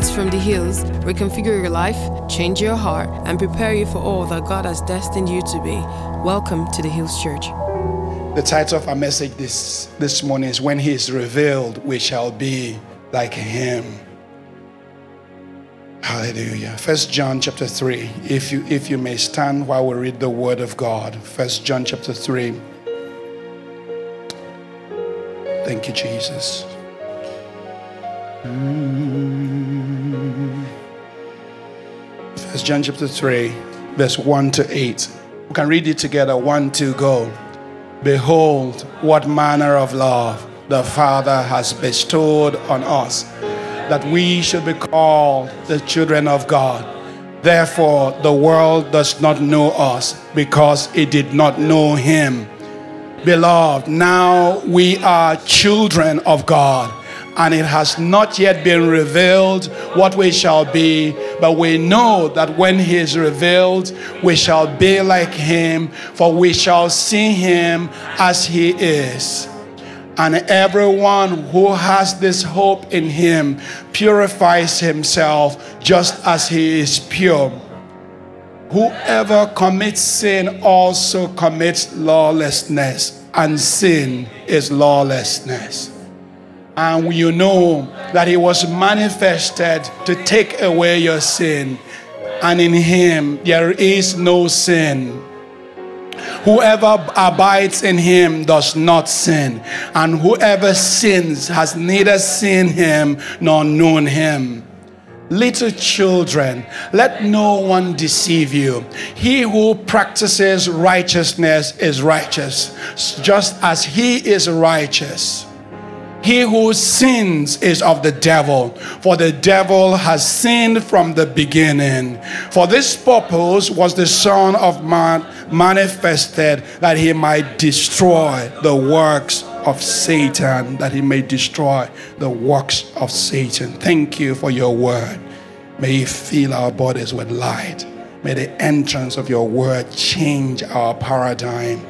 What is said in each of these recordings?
Words from the hills reconfigure your life, change your heart, and prepare you for all that God has destined you to be. Welcome to the Hills Church. The title of our message this, this morning is When He is Revealed, We Shall Be Like Him. Hallelujah. First John chapter 3. If you if you may stand while we read the word of God. First John chapter 3. Thank you, Jesus. Mm. First John chapter 3, verse 1 to 8. We can read it together. One, two, go. Behold, what manner of love the Father has bestowed on us, that we should be called the children of God. Therefore, the world does not know us because it did not know Him. Beloved, now we are children of God and it has not yet been revealed what we shall be, but we know that when he is revealed, we shall be like him, for we shall see him as he is. And everyone who has this hope in him purifies himself just as he is pure. Whoever commits sin also commits lawlessness, and sin is lawlessness and you know that he was manifested to take away your sin, and in him there is no sin. Whoever abides in him does not sin, and whoever sins has neither seen him nor known him. Little children, let no one deceive you. He who practices righteousness is righteous, just as he is righteous. He who sins is of the devil, for the devil has sinned from the beginning. For this purpose was the Son of Man manifested that he might destroy the works of Satan, that he may destroy the works of Satan. Thank you for your word. May you fill our bodies with light. May the entrance of your word change our paradigm.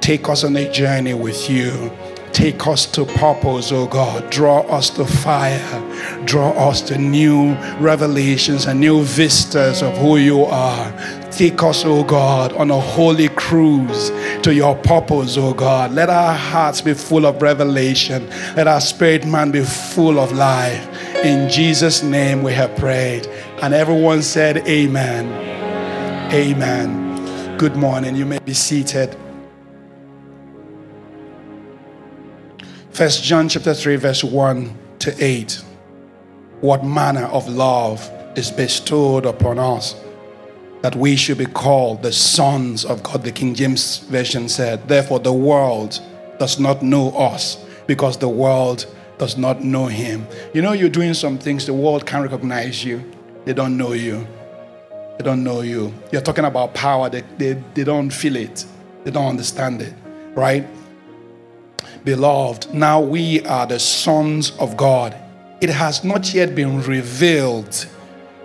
Take us on a journey with you Take us to purpose, oh God. Draw us to fire. Draw us to new revelations and new vistas of who you are. Take us, oh God, on a holy cruise to your purpose, oh God. Let our hearts be full of revelation. Let our spirit man be full of life. In Jesus' name we have prayed. And everyone said, Amen. Amen. Good morning. You may be seated. First John chapter 3, verse 1 to 8. What manner of love is bestowed upon us that we should be called the sons of God. The King James Version said, Therefore, the world does not know us because the world does not know him. You know, you're doing some things, the world can't recognize you, they don't know you. They don't know you. You're talking about power, they, they, they don't feel it, they don't understand it, right? Beloved, now we are the sons of God. It has not yet been revealed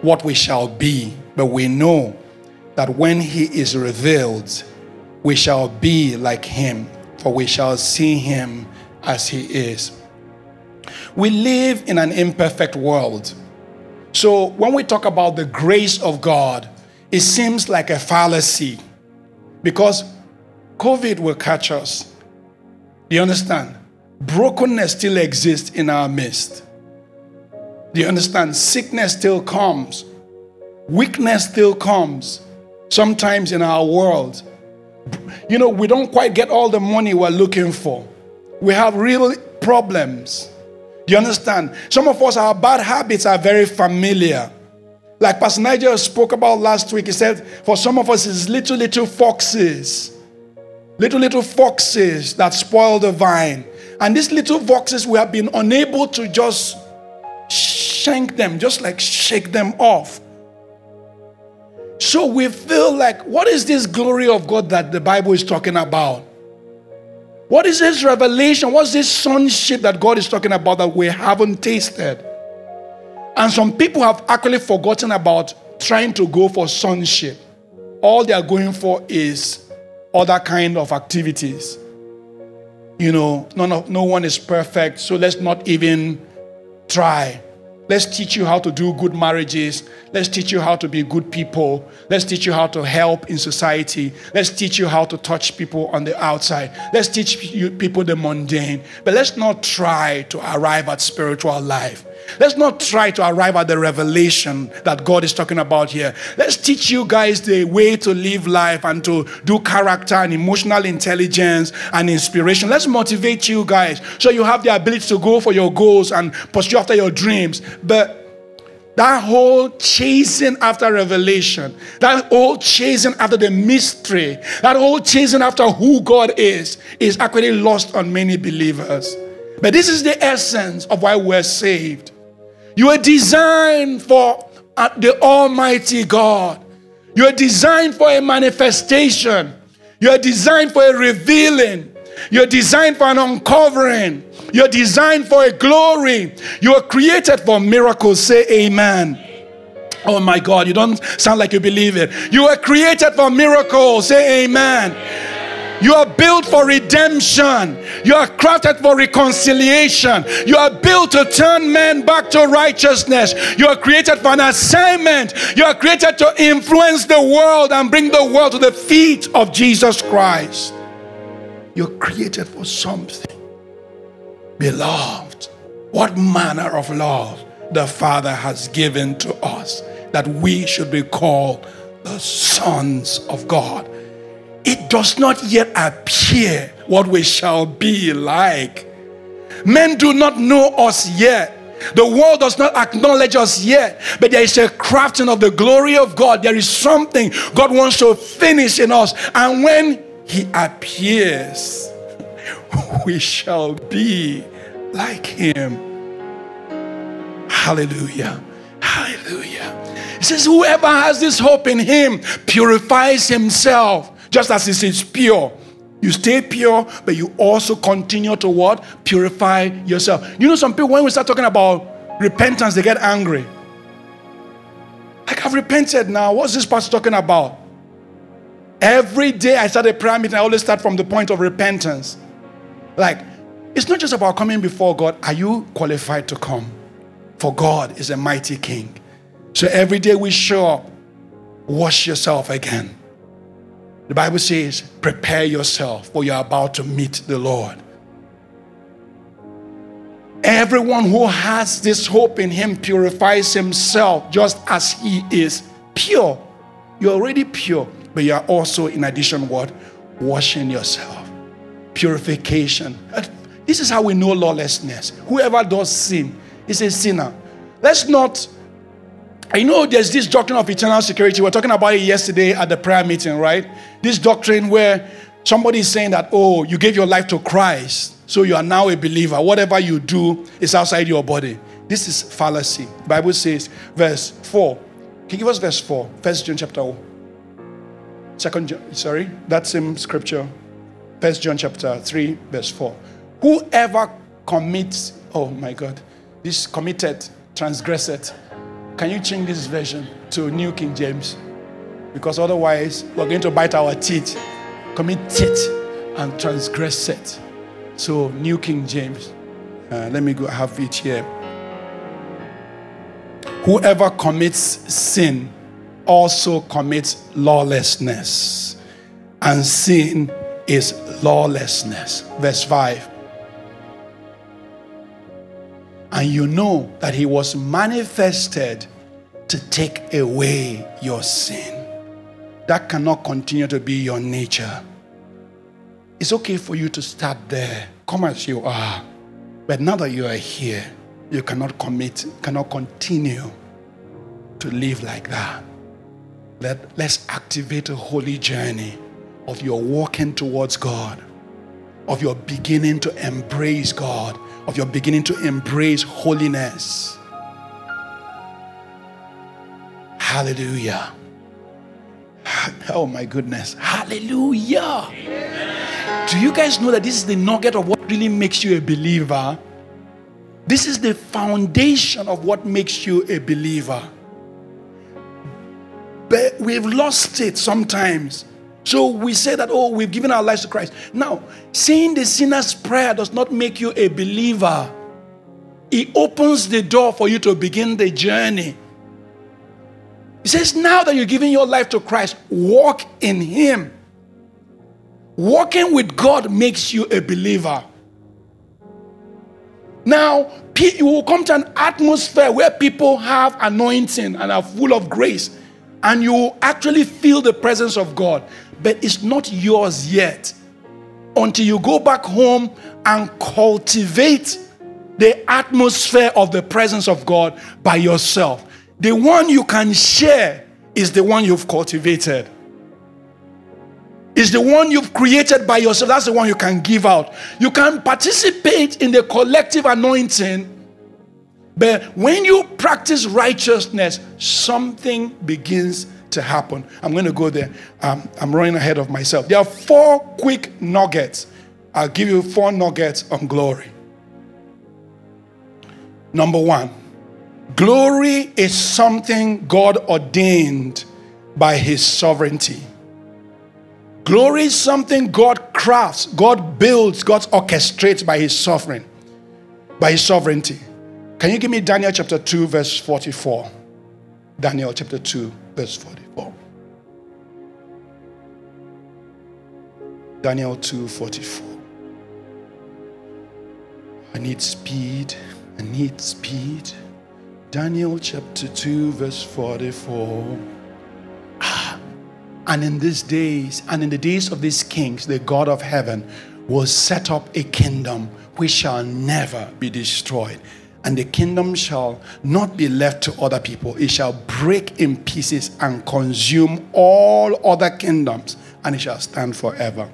what we shall be, but we know that when He is revealed, we shall be like Him, for we shall see Him as He is. We live in an imperfect world. So when we talk about the grace of God, it seems like a fallacy because COVID will catch us. Do you understand? Brokenness still exists in our midst. Do you understand? Sickness still comes. Weakness still comes. Sometimes in our world. You know, we don't quite get all the money we're looking for. We have real problems. Do you understand? Some of us, our bad habits are very familiar. Like Pastor Nigel spoke about last week, he said, for some of us, it's little, little foxes little, little foxes that spoil the vine. And these little foxes, we have been unable to just shank them, just like shake them off. So we feel like, what is this glory of God that the Bible is talking about? What is this revelation? What's this sonship that God is talking about that we haven't tasted? And some people have actually forgotten about trying to go for sonship. All they are going for is other kind of activities. You know, none of, no one is perfect, so let's not even try. Let's teach you how to do good marriages. Let's teach you how to be good people. Let's teach you how to help in society. Let's teach you how to touch people on the outside. Let's teach you people the mundane. But let's not try to arrive at spiritual life. Let's not try to arrive at the revelation that God is talking about here. Let's teach you guys the way to live life and to do character and emotional intelligence and inspiration. Let's motivate you guys so you have the ability to go for your goals and pursue after your dreams. But that whole chasing after revelation, that whole chasing after the mystery, that whole chasing after who God is, is actually lost on many believers. But this is the essence of why we're saved. You are designed for uh, the Almighty God. You are designed for a manifestation. You are designed for a revealing. You're designed for an uncovering. You're designed for a glory. You are created for miracles. Say amen. Oh my God, you don't sound like you believe it. You are created for miracles. Say amen. You are built for redemption. You are crafted for reconciliation. You are built to turn men back to righteousness. You are created for an assignment. You are created to influence the world and bring the world to the feet of Jesus Christ. You're created for something. Beloved, what manner of love the Father has given to us that we should be called the sons of God it does not yet appear what we shall be like. Men do not know us yet. The world does not acknowledge us yet, but there is a crafting of the glory of God. There is something God wants to finish in us. And when He appears, we shall be like Him. Hallelujah. Hallelujah. He says, Whoever has this hope in Him purifies himself just as it is pure. You stay pure, but you also continue to what? Purify yourself. You know, some people, when we start talking about repentance, they get angry. Like, I've repented now. What's this pastor talking about? Every day I start a prayer meeting, I always start from the point of repentance. Like, it's not just about coming before God. Are you qualified to come? For God is a mighty king. So every day we show up, wash yourself again. The Bible says, prepare yourself for you're about to meet the Lord. Everyone who has this hope in Him purifies himself just as He is pure. You're already pure, but you are also, in addition, what? Washing yourself. Purification. Uh, this is how we know lawlessness. Whoever does sin is a sinner. Let's not I know there's this doctrine of eternal security. We are talking about it yesterday at the prayer meeting, right? This doctrine where somebody is saying that, oh, you gave your life to Christ, so you are now a believer. Whatever you do is outside your body. This is fallacy. Bible says, verse 4. Can you give us verse 4? First John chapter 1. Second John, sorry, that same scripture. First John chapter 3, verse 4. Whoever commits, oh my God, this committed, transgressed can you change this version to New King James? Because otherwise, we're going to bite our teeth, commit it, and transgress it. So, New King James. Uh, let me go have it here. Whoever commits sin also commits lawlessness, and sin is lawlessness. Verse 5 and you know that he was manifested to take away your sin. That cannot continue to be your nature. It's okay for you to start there, come as you are. But now that you are here, you cannot commit, cannot continue to live like that. Let, let's activate a holy journey of your walking towards God, of your beginning to embrace God of your beginning to embrace holiness. Hallelujah. Oh my goodness. Hallelujah. Do you guys know that this is the nugget of what really makes you a believer? This is the foundation of what makes you a believer. But we've lost it sometimes. So we say that, oh, we've given our lives to Christ. Now, saying the sinner's prayer does not make you a believer. it opens the door for you to begin the journey. He says, Now that you're giving your life to Christ, walk in Him. Walking with God makes you a believer. Now, you will come to an atmosphere where people have anointing and are full of grace, and you actually feel the presence of God, but it's not yours yet until you go back home and cultivate the atmosphere of the presence of God by yourself. The one you can share is the one you've cultivated. Is the one you've created by yourself. That's the one you can give out. You can participate in the collective anointing, but when you practice righteousness, something begins to happen. I'm going to go there. Um, I'm running ahead of myself. There are four quick nuggets. I'll give you four nuggets on glory. Number one, glory is something God ordained by His sovereignty. Glory is something God crafts, God builds, God orchestrates by His sovereign, by His sovereignty. Can you give me Daniel chapter 2, verse 44? Daniel chapter 2, verse 44. Daniel 2, 44. I need speed. I need speed. Daniel chapter 2, verse 44. Ah, and in these days, and in the days of these kings, the God of heaven will set up a kingdom which shall never be destroyed. And the kingdom shall not be left to other people. It shall break in pieces and consume all other kingdoms, and it shall stand forever.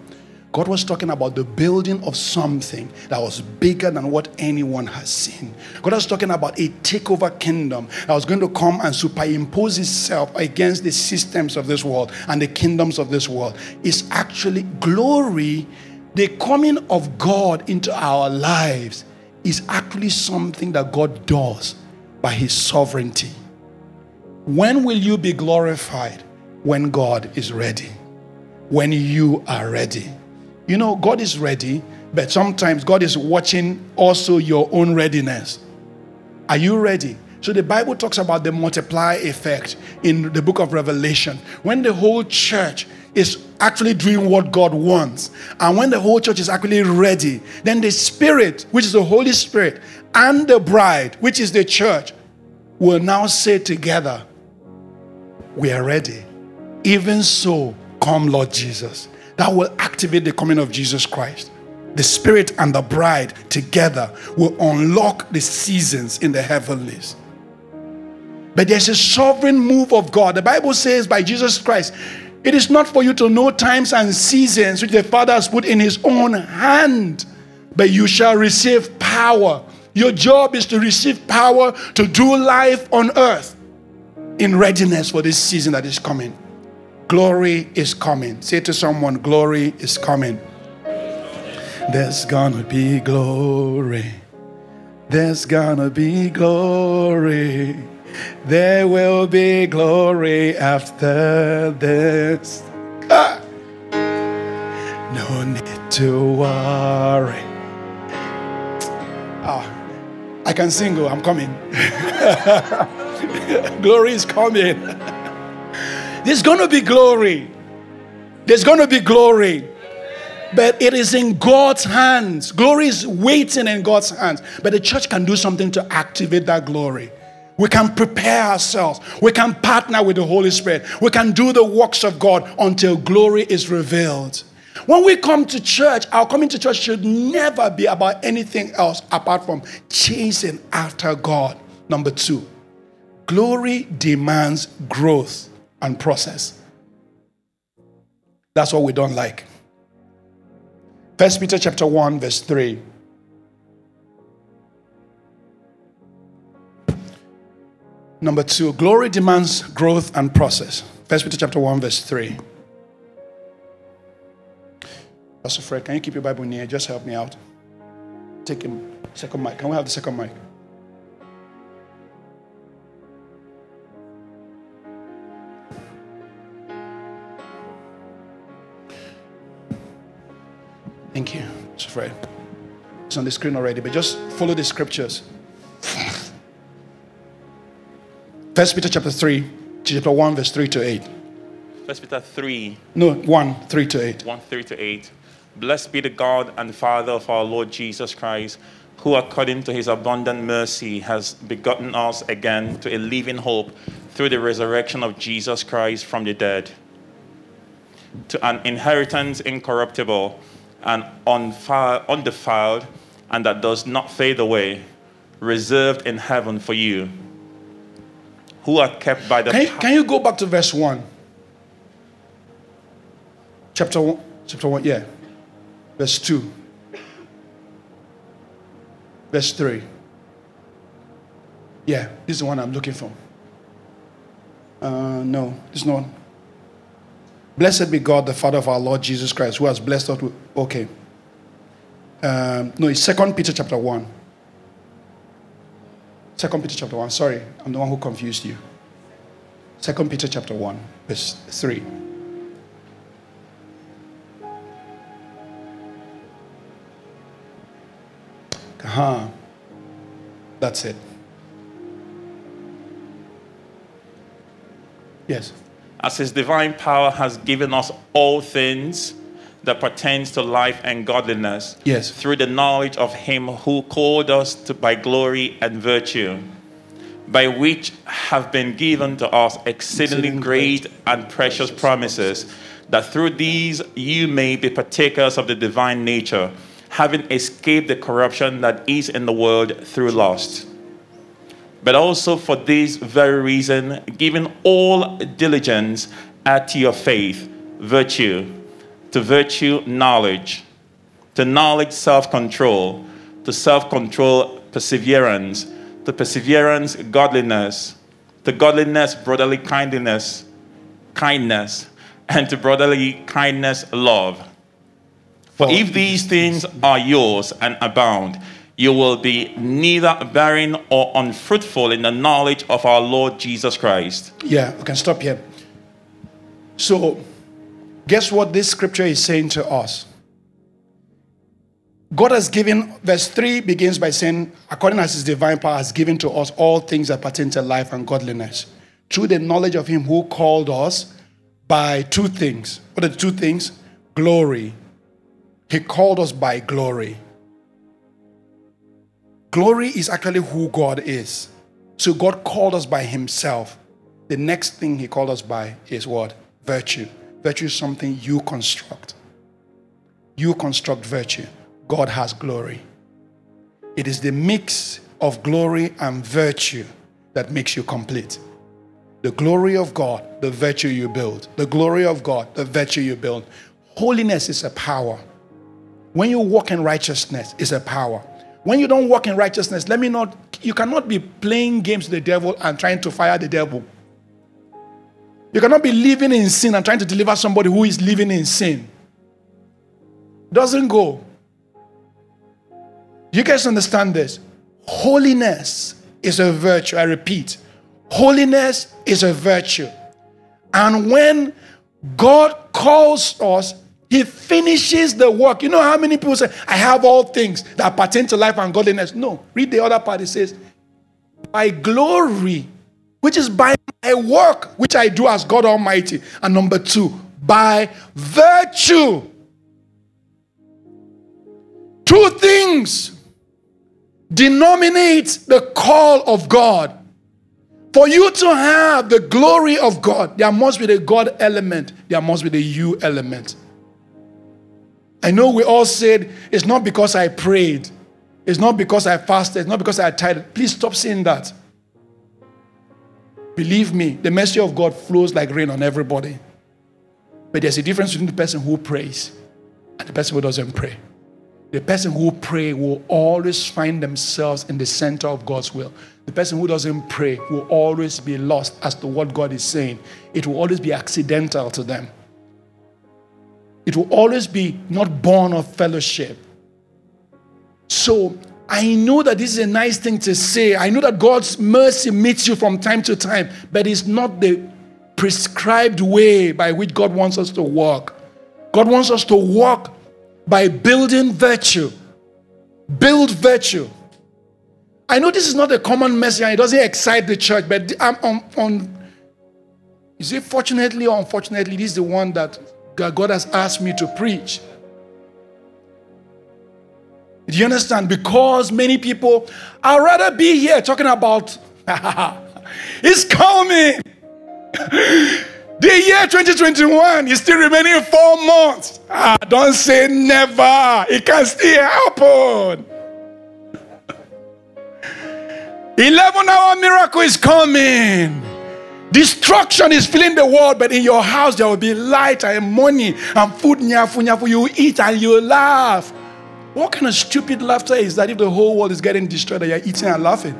God was talking about the building of something that was bigger than what anyone has seen. God was talking about a takeover kingdom that was going to come and superimpose itself against the systems of this world and the kingdoms of this world. It's actually glory, the coming of God into our lives is actually something that God does by His sovereignty. When will you be glorified? When God is ready. When you are ready. You know, God is ready, but sometimes God is watching also your own readiness. Are you ready? So the Bible talks about the multiply effect in the book of Revelation. When the whole church is actually doing what God wants, and when the whole church is actually ready, then the Spirit, which is the Holy Spirit, and the bride, which is the church, will now say together, We are ready. Even so, come, Lord Jesus that will activate the coming of Jesus Christ. The Spirit and the bride together will unlock the seasons in the heavenlies. But there's a sovereign move of God. The Bible says by Jesus Christ, it is not for you to know times and seasons which the Father has put in His own hand, but you shall receive power. Your job is to receive power to do life on earth in readiness for this season that is coming. Glory is coming. Say to someone, Glory is coming. There's gonna be glory. There's gonna be glory. There will be glory after this. Ah! No need to worry. Ah, I can sing, oh, I'm coming. glory is coming. There's going to be glory. There's going to be glory. But it is in God's hands. Glory is waiting in God's hands. But the church can do something to activate that glory. We can prepare ourselves. We can partner with the Holy Spirit. We can do the works of God until glory is revealed. When we come to church, our coming to church should never be about anything else apart from chasing after God. Number two, glory demands growth and process. That's what we don't like. First Peter chapter 1, verse 3. Number two, glory demands growth and process. First Peter chapter 1, verse 3. Pastor Fred, can you keep your Bible near? Just help me out. Take him. Second mic. Can we have the second mic? Thank you, Mr. Fred. It's on the screen already, but just follow the scriptures. First Peter chapter 3, chapter 1, verse 3 to 8. First Peter 3, No, 1, 3 to 8. 1 3 to 8. Blessed be the God and Father of our Lord Jesus Christ, who according to his abundant mercy has begotten us again to a living hope through the resurrection of Jesus Christ from the dead, to an inheritance incorruptible and undefiled, and that does not fade away, reserved in heaven for you, who are kept by the Can you, can you go back to verse 1? Chapter 1, chapter 1, yeah. Verse 2. Verse 3. Yeah, this is the one I'm looking for. Uh, no, this is not. Blessed be God, the Father of our Lord Jesus Christ, who has blessed us with. Okay. Um, no, it's Second Peter chapter 1. Second Peter chapter 1. Sorry, I'm the one who confused you. Second Peter chapter 1, verse 3. Uh-huh. That's it. Yes. as his divine power has given us all things that pertains to life and godliness Yes. through the knowledge of him who called us to by glory and virtue by which have been given to us exceedingly Exceeding great and precious promises that through these you may be partakers of the divine nature having escaped the corruption that is in the world through lust but also for this very reason, giving all diligence, add to your faith virtue, to virtue, knowledge, to knowledge, self control, to self control, perseverance, to perseverance, godliness, to godliness, brotherly kindness, kindness, and to brotherly kindness, love. For if these things are yours and abound, you will be neither barren or unfruitful in the knowledge of our Lord Jesus Christ. Yeah, we can stop here. So, guess what this scripture is saying to us? God has given, verse 3 begins by saying, according as his divine power has given to us all things that pertain to life and godliness, through the knowledge of him who called us by two things. What are the two things? Glory. He called us by glory. Glory is actually who God is. So God called us by himself. The next thing he called us by is what? Virtue. Virtue is something you construct. You construct virtue. God has glory. It is the mix of glory and virtue that makes you complete. The glory of God, the virtue you build. The glory of God, the virtue you build. Holiness is a power. When you walk in righteousness, is a power. When you don't walk in righteousness, let me not, you cannot be playing games with the devil and trying to fire the devil. You cannot be living in sin and trying to deliver somebody who is living in sin. Doesn't go. You guys understand this? Holiness is a virtue. I repeat, holiness is a virtue. And when God calls us, He finishes the work. You know how many people say, I have all things that pertain to life and godliness? No. Read the other part. It says, By glory, which is by my work, which I do as God Almighty. And number two, by virtue. Two things denominate the call of God. For you to have the glory of God, there must be the God element, there must be the you element. I know we all said it's not because I prayed, it's not because I fasted, it's not because I tithed. Please stop saying that. Believe me, the mercy of God flows like rain on everybody. But there's a difference between the person who prays and the person who doesn't pray. The person who pray will always find themselves in the center of God's will. The person who doesn't pray will always be lost as to what God is saying. It will always be accidental to them. It will always be not born of fellowship. So I know that this is a nice thing to say. I know that God's mercy meets you from time to time, but it's not the prescribed way by which God wants us to walk. God wants us to walk by building virtue. Build virtue. I know this is not a common message and it doesn't excite the church, but I'm um, on, um, on is it fortunately or unfortunately, this is the one that God has asked me to preach. Do you understand? Because many people, I'd rather be here talking about it's coming. The year 2021 is still remaining four months. Ah, don't say never. It can still happen. 11 hour miracle is coming. Destruction is filling the world, but in your house there will be light and money and food. Nyafu, nyafu. You eat and you laugh. What kind of stupid laughter is that if the whole world is getting destroyed and you're eating and laughing?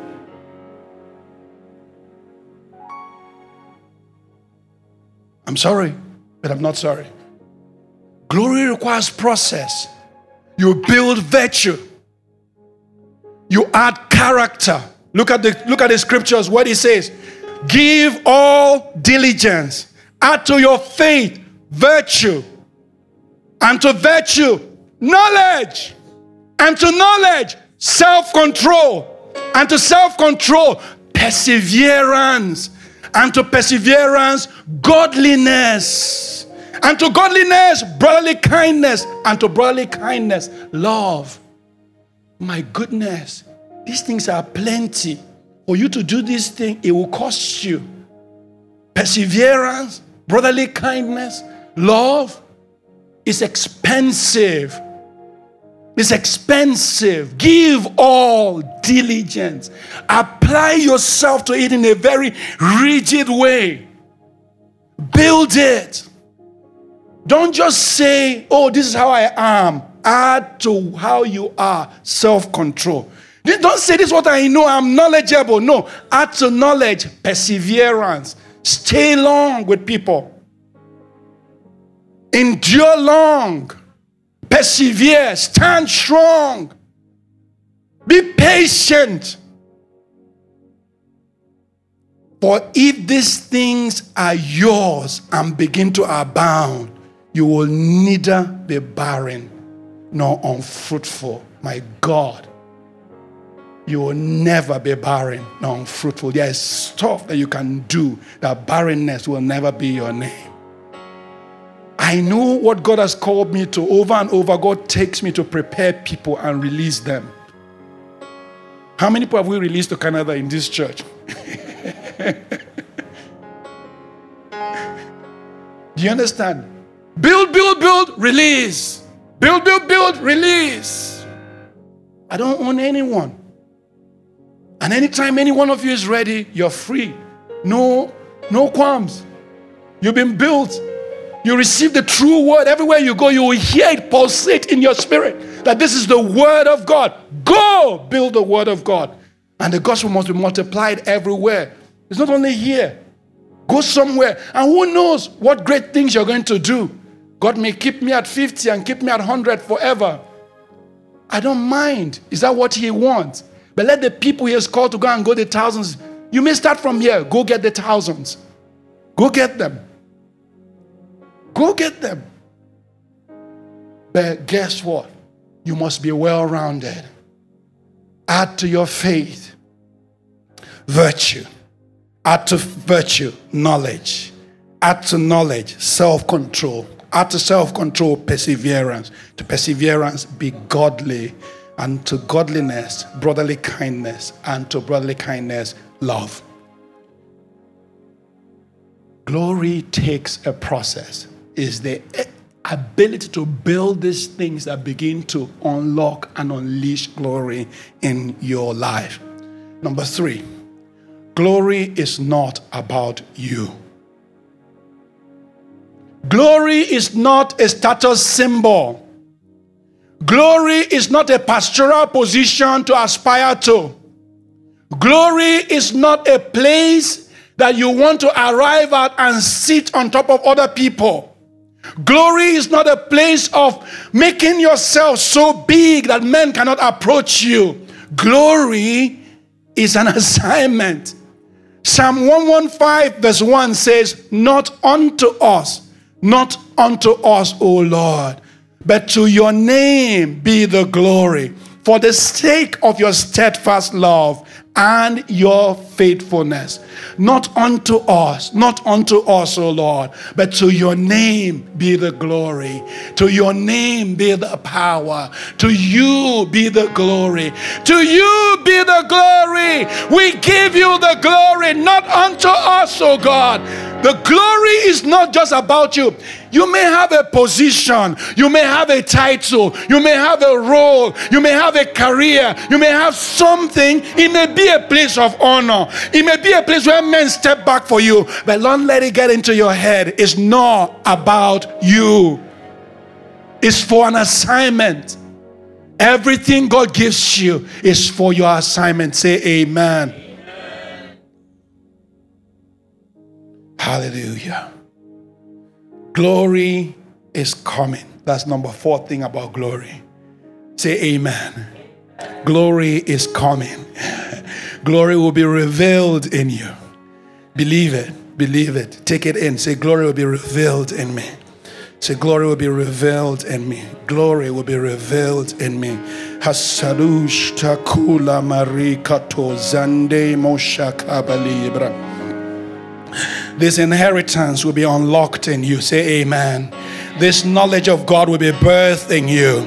I'm sorry, but I'm not sorry. Glory requires process. You build virtue. You add character. Look at the look at the scriptures what it says. Give all diligence. Add to your faith virtue. And to virtue knowledge. And to knowledge self-control. And to self-control perseverance and to perseverance, godliness, and to godliness, brotherly kindness, and to brotherly kindness, love. My goodness, these things are plenty. For you to do this thing, it will cost you. Perseverance, brotherly kindness, love is expensive. It's expensive. Give all diligence. Apply yourself to it in a very rigid way. Build it. Don't just say, oh, this is how I am. Add to how you are self control. Don't say this is what I know, I'm knowledgeable. No, add to knowledge, perseverance. Stay long with people. Endure long persevere, stand strong, be patient. For if these things are yours and begin to abound, you will neither be barren nor unfruitful. My God, you will never be barren nor unfruitful. There is stuff that you can do that barrenness will never be your name. I know what God has called me to over and over. God takes me to prepare people and release them. How many people have we released to Canada in this church? Do you understand? Build, build, build, release. Build, build, build, release. I don't own anyone. And anytime any one of you is ready, you're free. No, no qualms. You've been built you receive the true word. Everywhere you go, you will hear it pulsate in your spirit that this is the word of God. Go build the word of God. And the gospel must be multiplied everywhere. It's not only here. Go somewhere. And who knows what great things you're going to do. God may keep me at 50 and keep me at 100 forever. I don't mind. Is that what He wants? But let the people He has called to go and go the thousands. You may start from here. Go get the thousands. Go get them. Go get them. But guess what? You must be well rounded. Add to your faith virtue. Add to virtue knowledge. Add to knowledge self control. Add to self control perseverance. To perseverance, be godly. And to godliness, brotherly kindness. And to brotherly kindness, love. Glory takes a process is the eh, ability to build these things that begin to unlock and unleash glory in your life. Number three, glory is not about you. Glory is not a status symbol. Glory is not a pastoral position to aspire to. Glory is not a place that you want to arrive at and sit on top of other people. Glory is not a place of making yourself so big that men cannot approach you. Glory is an assignment. Psalm 115, verse 1 says, Not unto us, not unto us, O Lord, but to your name be the glory for the sake of your steadfast love and your faithfulness, not unto us, not unto us, O Lord, but to your name be the glory, to your name be the power, to you be the glory, to you be the glory. We give you the glory, not unto us, O God. The glory is not just about you. You may have a position, you may have a title, you may have a role, you may have a career, you may have something. It may be a place of honor, it may be a place where men step back for you, but don't let it get into your head. It's not about you, it's for an assignment. Everything God gives you is for your assignment. Say amen. amen. Hallelujah. Glory is coming. That's number four thing about glory. Say amen. Glory is coming. glory will be revealed in you. Believe it. Believe it. Take it in. Say, Glory will be revealed in me. Say, Glory will be revealed in me. Glory will be revealed in me. Hasadush takula marikato zande mosha kabalibra. This inheritance will be unlocked in you. Say amen. This knowledge of God will be birthed in you.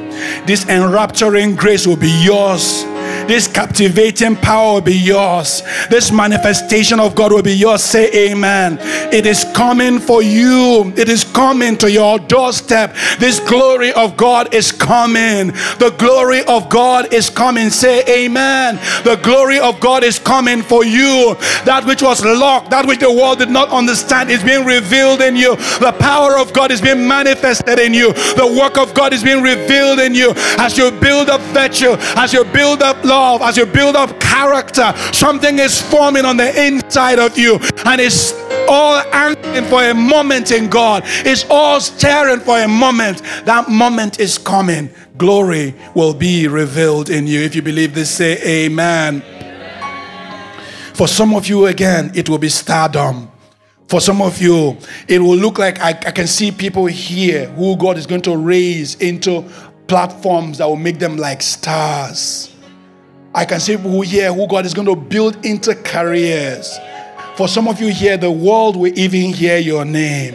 This enrapturing grace will be yours this captivating power will be yours. This manifestation of God will be yours. Say amen. It is coming for you. It is coming to your doorstep. This glory of God is coming. The glory of God is coming. Say amen. The glory of God is coming for you. That which was locked, that which the world did not understand is being revealed in you. The power of God is being manifested in you. The work of God is being revealed in you as you build up virtue, as you build up love as you build up character, something is forming on the inside of you, and it's all angling for a moment in God. It's all staring for a moment. That moment is coming. Glory will be revealed in you. If you believe this, say amen. For some of you, again, it will be stardom. For some of you, it will look like I, I, can see people here who God is going to raise into platforms that will make them like stars. I can see people here who God is going to build into careers. For some of you here, the world will even hear your name.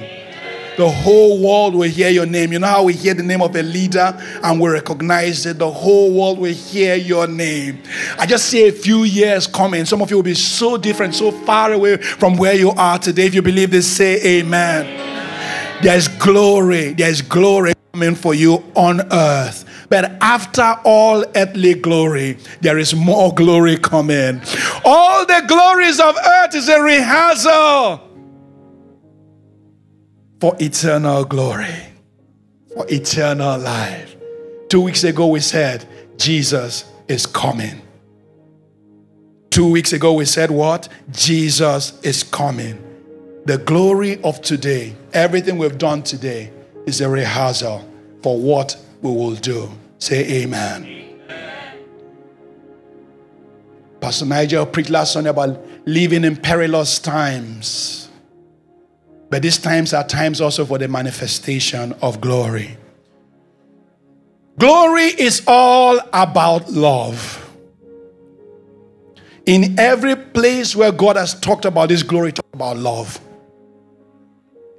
The whole world will hear your name. You know how we hear the name of a leader and we recognize it? The whole world will hear your name. I just see a few years coming. Some of you will be so different, so far away from where you are today. If you believe this, say amen. There's glory. There's glory coming for you on earth but after all earthly glory, there is more glory coming. All the glories of earth is a rehearsal for eternal glory, for eternal life. Two weeks ago, we said, Jesus is coming. Two weeks ago, we said, What? Jesus is coming. The glory of today, everything we've done today, is a rehearsal for what we will do. Say amen. amen. Pastor Nigel preached last Sunday about living in perilous times. But these times are times also for the manifestation of glory. Glory is all about love. In every place where God has talked about this glory, talk about love.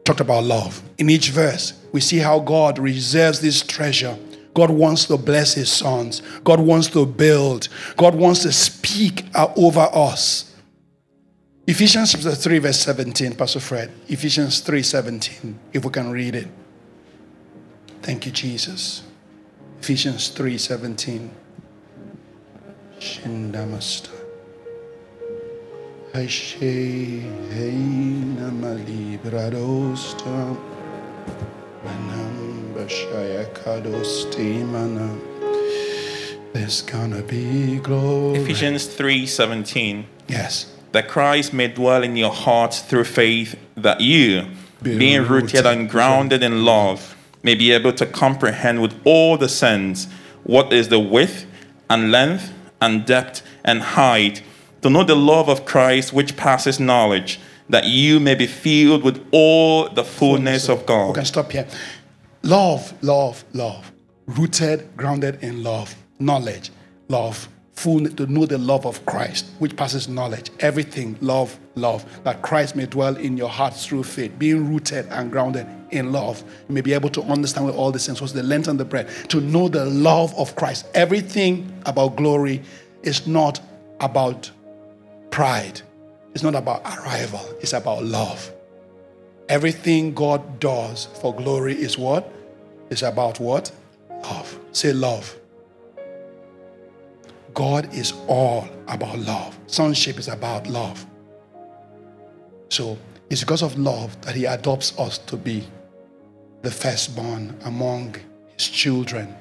Talked about love. In each verse, we see how God reserves this treasure God wants to bless his sons. God wants to build. God wants to speak uh, over us. Ephesians chapter 3, verse 17, Pastor Fred. Ephesians 3 17, if we can read it. Thank you, Jesus. Ephesians 3 17. Shindamasta. Hashe Namali Bradosta. There's gonna be glory. Ephesians 3:17. Yes. That Christ may dwell in your hearts through faith, that you, be being rooted, rooted and grounded in love, may be able to comprehend with all the saints what is the width and length and depth and height, to know the love of Christ which passes knowledge, that you may be filled with all the fullness of God. We can stop here. Love, love, love. Rooted, grounded in love, knowledge. love. Full to know the love of Christ, which passes knowledge. Everything, love, love. That Christ may dwell in your hearts through faith, being rooted and grounded in love. You may be able to understand with all the sense, what's the length and the breadth, to know the love of Christ. Everything about glory is not about pride, it's not about arrival, it's about love. Everything God does for glory is what? It's about what? Love. Say love. God is all about love. Sonship is about love. So it's because of love that He adopts us to be the firstborn among His children.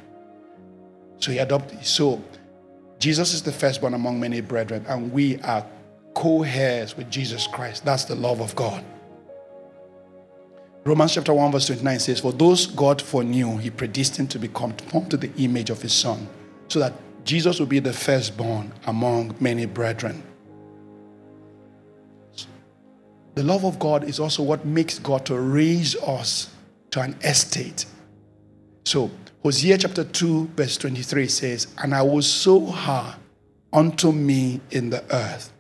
So He adopted. So Jesus is the firstborn among many brethren, and we are co heirs with Jesus Christ. That's the love of God. Romans chapter 1, verse 29 says, For those God foreknew, He predestined to be conformed to the image of His Son, so that Jesus will be the firstborn among many brethren. The love of God is also what makes God to raise us to an estate. So, Hosea chapter 2, verse 23 says, And I will sow her unto me in the earth,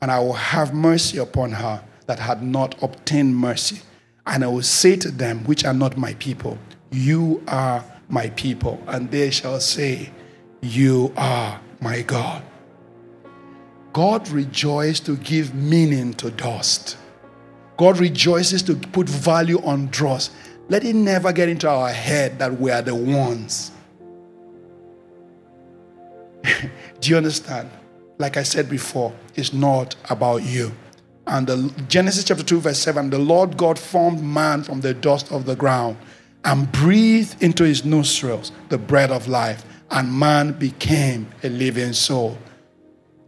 and I will have mercy upon her that had not obtained mercy. And I will say to them, which are not my people, You are my people. And they shall say, you are my God. God rejoices to give meaning to dust. God rejoices to put value on dross. Let it never get into our head that we are the ones. Do you understand? Like I said before, it's not about you. And the, Genesis chapter 2, verse 7 the Lord God formed man from the dust of the ground and breathed into his nostrils the breath of life and man became a living soul.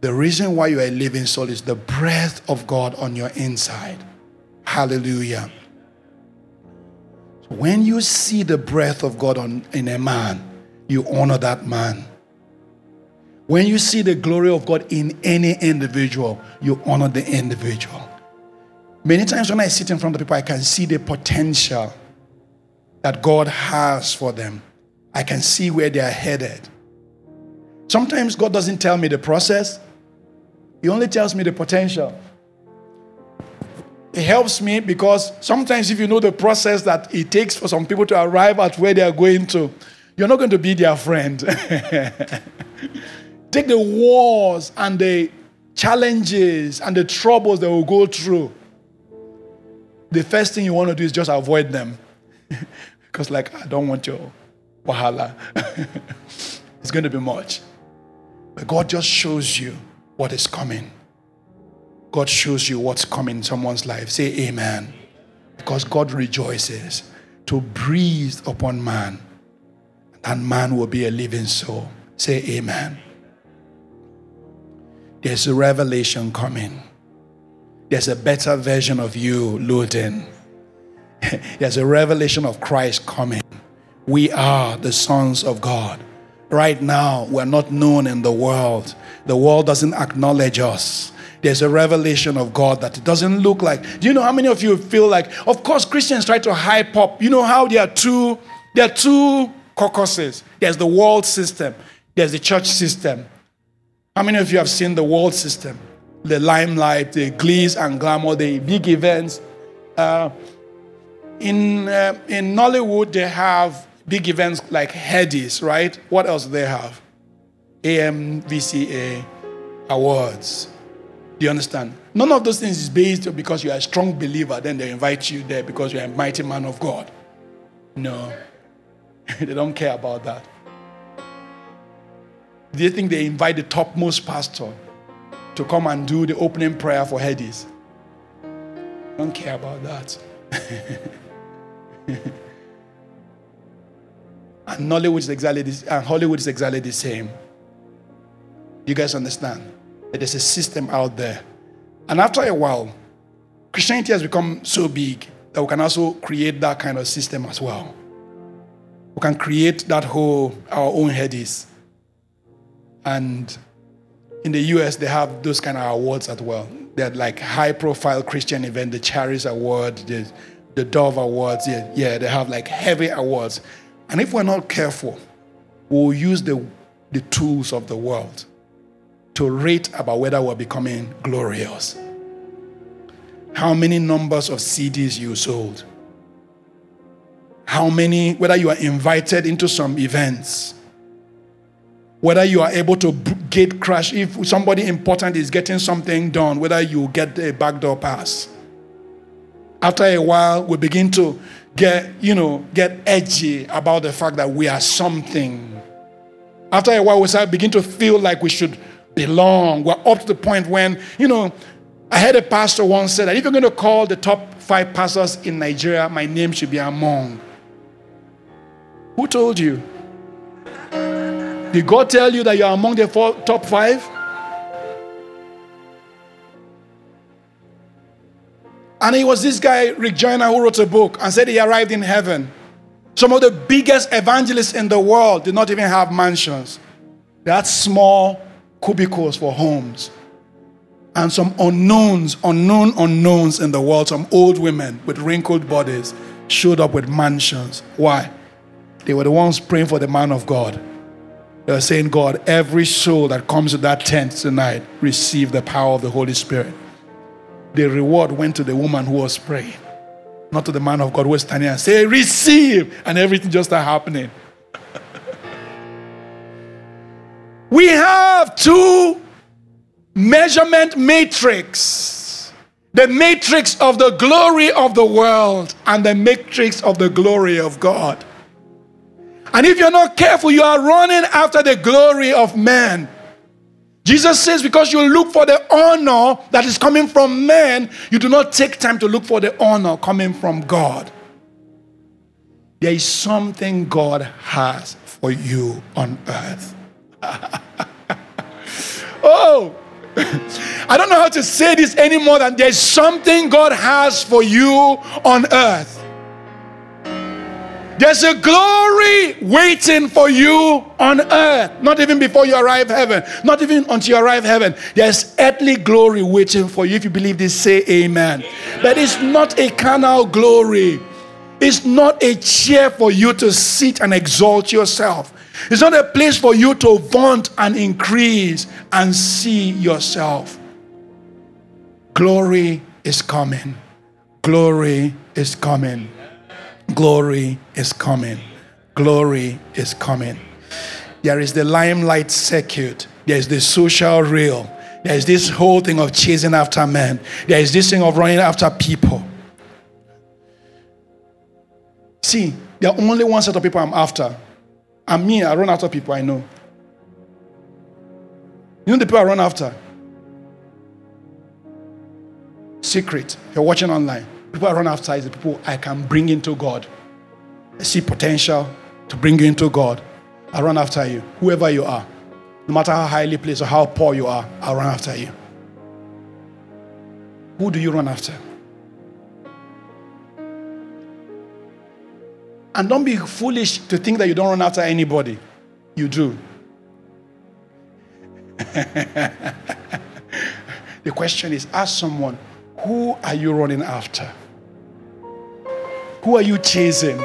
The reason why you are a living soul is the breath of God on your inside. Hallelujah. When you see the breath of God on, in a man, you honor that man. When you see the glory of God in any individual, you honor the individual. Many times when I sit in front of people, I can see the potential that God has for them. I can see where they are headed. Sometimes God doesn't tell me the process, He only tells me the potential. It helps me because sometimes, if you know the process that it takes for some people to arrive at where they are going to, you're not going to be their friend. Take the wars and the challenges and the troubles they will go through. The first thing you want to do is just avoid them. because, like, I don't want your wahala. it's going to be much. But God just shows you what is coming. God shows you what's coming in someone's life. Say amen. Because God rejoices to breathe upon man, and man will be a living soul. Say amen. There's a revelation coming. There's a better version of you, Luden. There's a revelation of Christ coming we are the sons of God. Right now, we're not known in the world. The world doesn't acknowledge us. There's a revelation of God that it doesn't look like. Do you know how many of you feel like, of course, Christians try to hype up. You know how there are two, there are two caucuses. There's the world system, there's the church system. How many of you have seen the world system? The limelight, the glees and glamour, the big events. Uh, in, uh, in Nollywood, they have big events like Headies, right? What else do they have? AMVCA awards. Do you understand? None of those things is based because you're a strong believer, then they invite you there because you're a mighty man of God. No. they don't care about that. Do you think they invite the topmost pastor to come and do the opening prayer for Headies? Don't care about that. And Nollywood is exactly this, and Hollywood is exactly the same. You guys understand? That there's a system out there. And after a while, Christianity has become so big that we can also create that kind of system as well. We can create that whole our own headies. And in the US, they have those kind of awards as well. They're like high profile Christian event, the Charis Award, the, the Dove Awards. Yeah, yeah, they have like heavy awards. And if we're not careful, we'll use the the tools of the world to rate about whether we're becoming glorious. How many numbers of CDs you sold? How many, whether you are invited into some events, whether you are able to gate crash, if somebody important is getting something done, whether you get a backdoor pass. After a while, we begin to get, you know, get edgy about the fact that we are something. After a while, we start begin to feel like we should belong. We're up to the point when, you know, I heard a pastor once said that if you're going to call the top five pastors in Nigeria, my name should be among. Who told you? Did God tell you that you're among the four, top five? And it was this guy, Rick Joyner, who wrote a book and said he arrived in heaven. Some of the biggest evangelists in the world did not even have mansions. They had small cubicles for homes. And some unknowns, unknown unknowns in the world, some old women with wrinkled bodies showed up with mansions. Why? They were the ones praying for the man of God. They were saying, God, every soul that comes to that tent tonight, receive the power of the Holy Spirit. The reward went to the woman who was praying, not to the man of God who was standing and say, receive, and everything just started happening. we have two measurement matrix the matrix of the glory of the world and the matrix of the glory of God. And if you're not careful, you are running after the glory of man. Jesus says, because you look for the honor that is coming from man, you do not take time to look for the honor coming from God. There is something God has for you on earth. oh, I don't know how to say this any more than there's something God has for you on earth. There's a glory waiting for you on earth. Not even before you arrive heaven. Not even until you arrive heaven. There's earthly glory waiting for you. If you believe this, say amen. amen. But it's not a carnal glory. It's not a chair for you to sit and exalt yourself. It's not a place for you to vaunt and increase and see yourself. Glory is coming. Glory is coming. Glory is coming. Glory is coming. There is the limelight circuit. There is the social reel, There is this whole thing of chasing after men. There is this thing of running after people. See, there are only one set of people I'm after. And me, I run after people I know. You know the people I run after? Secret. You're watching online. People I run after is the people I can bring into God. I see potential to bring you into God. I run after you, whoever you are. No matter how highly placed or how poor you are, I'll run after you. Who do you run after? And don't be foolish to think that you don't run after anybody. You do. the question is ask someone, who are you running after? Who are you chasing?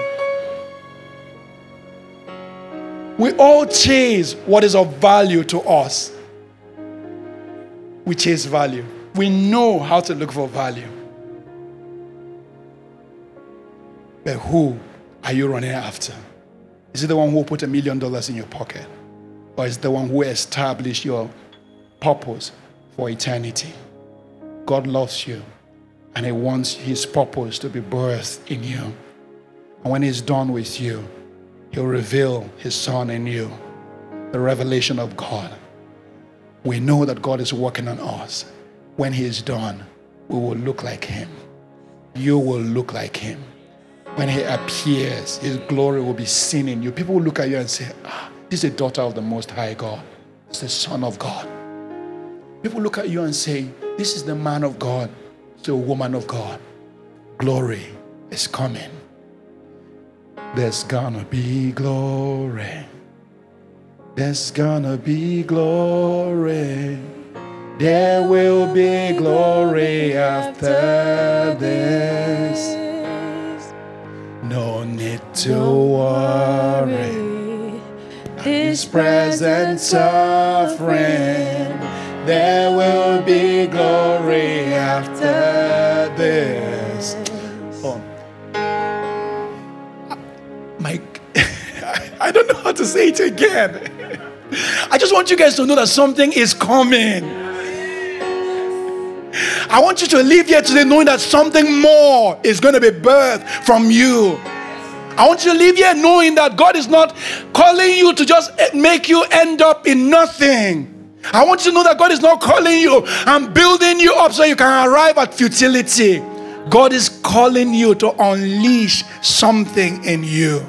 We all chase what is of value to us. We chase value. We know how to look for value. But who are you running after? Is it the one who put a million dollars in your pocket? Or is it the one who established your purpose for eternity? God loves you and He wants His purpose to be birthed in you. And when He's done with you, He'll reveal His Son in you, the revelation of God. We know that God is working on us. When He is done, we will look like Him. You will look like Him. When He appears, His glory will be seen in you. People will look at you and say, ah, This is a daughter of the Most High God. It's the Son of God. People look at you and say, This is the man of God to woman of God. Glory is coming. There's gonna be glory. There's gonna be glory. There will be glory after this. No need to worry. His present suffering. There will be glory after this. Oh. Mike, I don't know how to say it again. I just want you guys to know that something is coming. I want you to leave here today knowing that something more is going to be birthed from you. I want you to leave here knowing that God is not calling you to just make you end up in nothing. I want you to know that God is not calling you and building you up so you can arrive at futility. God is calling you to unleash something in you.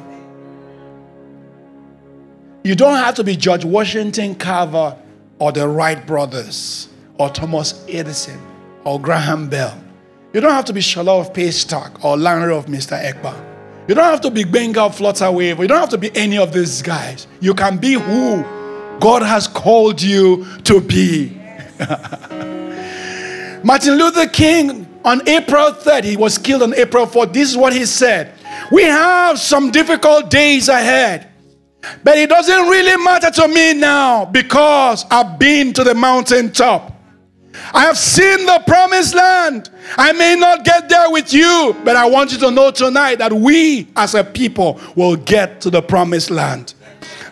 You don't have to be George Washington Carver or the Wright brothers or Thomas Edison or Graham Bell. You don't have to be Shola of Paystack or Larry of Mr. Egba. You don't have to be Gbenga Flutterwave. You don't have to be any of these guys. You can be who God has called you to be. Martin Luther King on April 3rd, he was killed on April 4th. This is what he said We have some difficult days ahead, but it doesn't really matter to me now because I've been to the mountaintop. I have seen the promised land. I may not get there with you, but I want you to know tonight that we as a people will get to the promised land.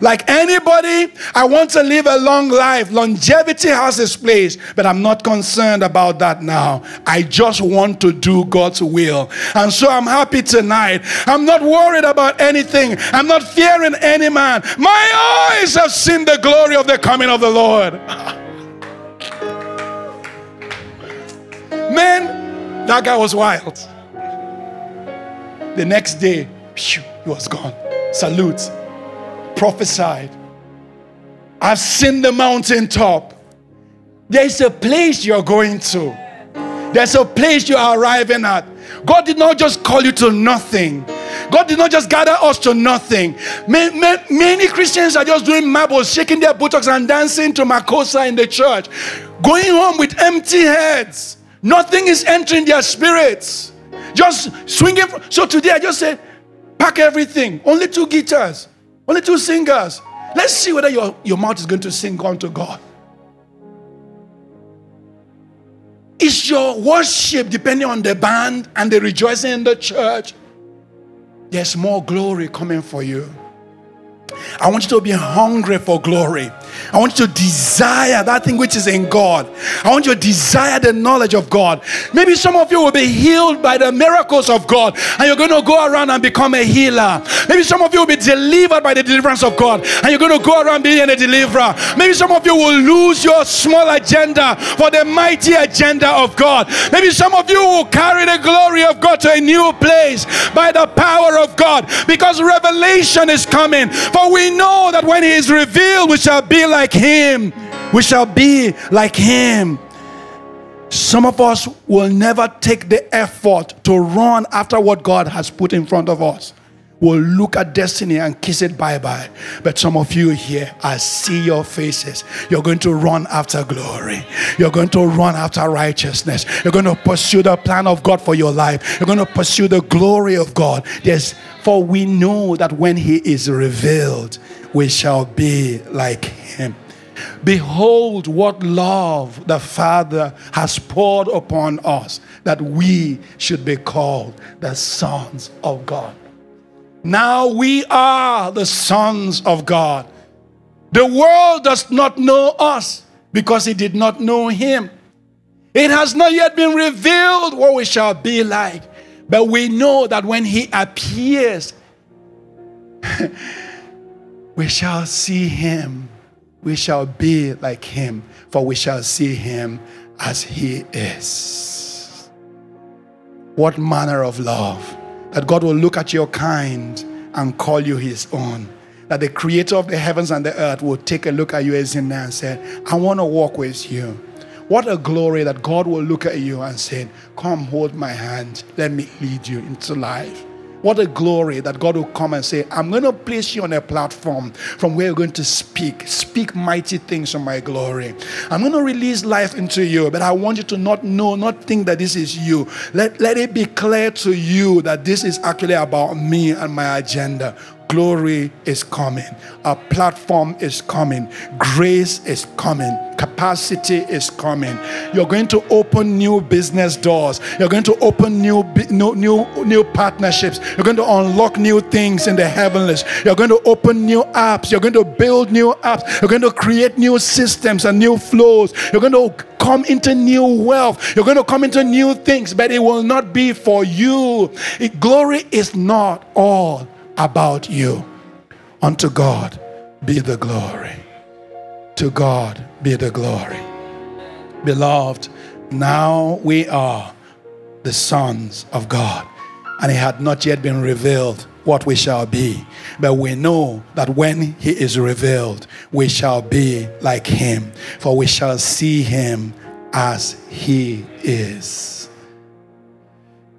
Like anybody, I want to live a long life. Longevity has its place, but I'm not concerned about that now. I just want to do God's will. And so I'm happy tonight. I'm not worried about anything, I'm not fearing any man. My eyes have seen the glory of the coming of the Lord. Man, that guy was wild. The next day, he was gone. Salute. Prophesied. I've seen the mountaintop. There's a place you're going to. There's a place you are arriving at. God did not just call you to nothing. God did not just gather us to nothing. Many, many Christians are just doing marbles, shaking their buttocks and dancing to Makossa in the church, going home with empty heads. Nothing is entering their spirits. Just swinging. So today I just said, pack everything. Only two guitars, only two singers. Let's see whether your, your mouth is going to sing unto God. Is your worship depending on the band and the rejoicing in the church? There's more glory coming for you. I want you to be hungry for glory. I want you to desire that thing which is in God. I want you to desire the knowledge of God. Maybe some of you will be healed by the miracles of God and you're going to go around and become a healer. Maybe some of you will be delivered by the deliverance of God and you're going to go around being a deliverer. Maybe some of you will lose your small agenda for the mighty agenda of God. Maybe some of you will carry the glory of God to a new place by the power of God because revelation is coming. For we know that when He is revealed, we shall be like Him. We shall be like Him. Some of us will never take the effort to run after what God has put in front of us will look at destiny and kiss it bye bye. But some of you here, I see your faces. You're going to run after glory. You're going to run after righteousness. You're going to pursue the plan of God for your life. You're going to pursue the glory of God. Yes, for we know that when He is revealed, we shall be like Him. Behold, what love the Father has poured upon us that we should be called the sons of God. Now we are the sons of God. The world does not know us because it did not know Him. It has not yet been revealed what we shall be like. But we know that when He appears, we shall see Him. We shall be like Him, for we shall see Him as He is. What manner of love! That God will look at your kind and call you his own. That the creator of the heavens and the earth will take a look at you as in there and say, I want to walk with you. What a glory that God will look at you and say, Come, hold my hand. Let me lead you into life. What a glory that God will come and say, I'm going to place you on a platform from where you're going to speak. Speak mighty things from my glory. I'm going to release life into you, but I want you to not know, not think that this is you. Let, let it be clear to you that this is actually about me and my agenda. Glory is coming. A platform is coming. Grace is coming. Capacity is coming. You're going to open new business doors. You're going to open new, new, new, new partnerships. You're going to unlock new things in the heavens. You're going to open new apps. You're going to build new apps. You're going to create new systems and new flows. You're going to come into new wealth. You're going to come into new things, but it will not be for you. It, glory is not all about you. Unto God be the glory. To God be the glory. Beloved, now we are the sons of God, and it had not yet been revealed what we shall be. But we know that when he is revealed, we shall be like him, for we shall see him as he is.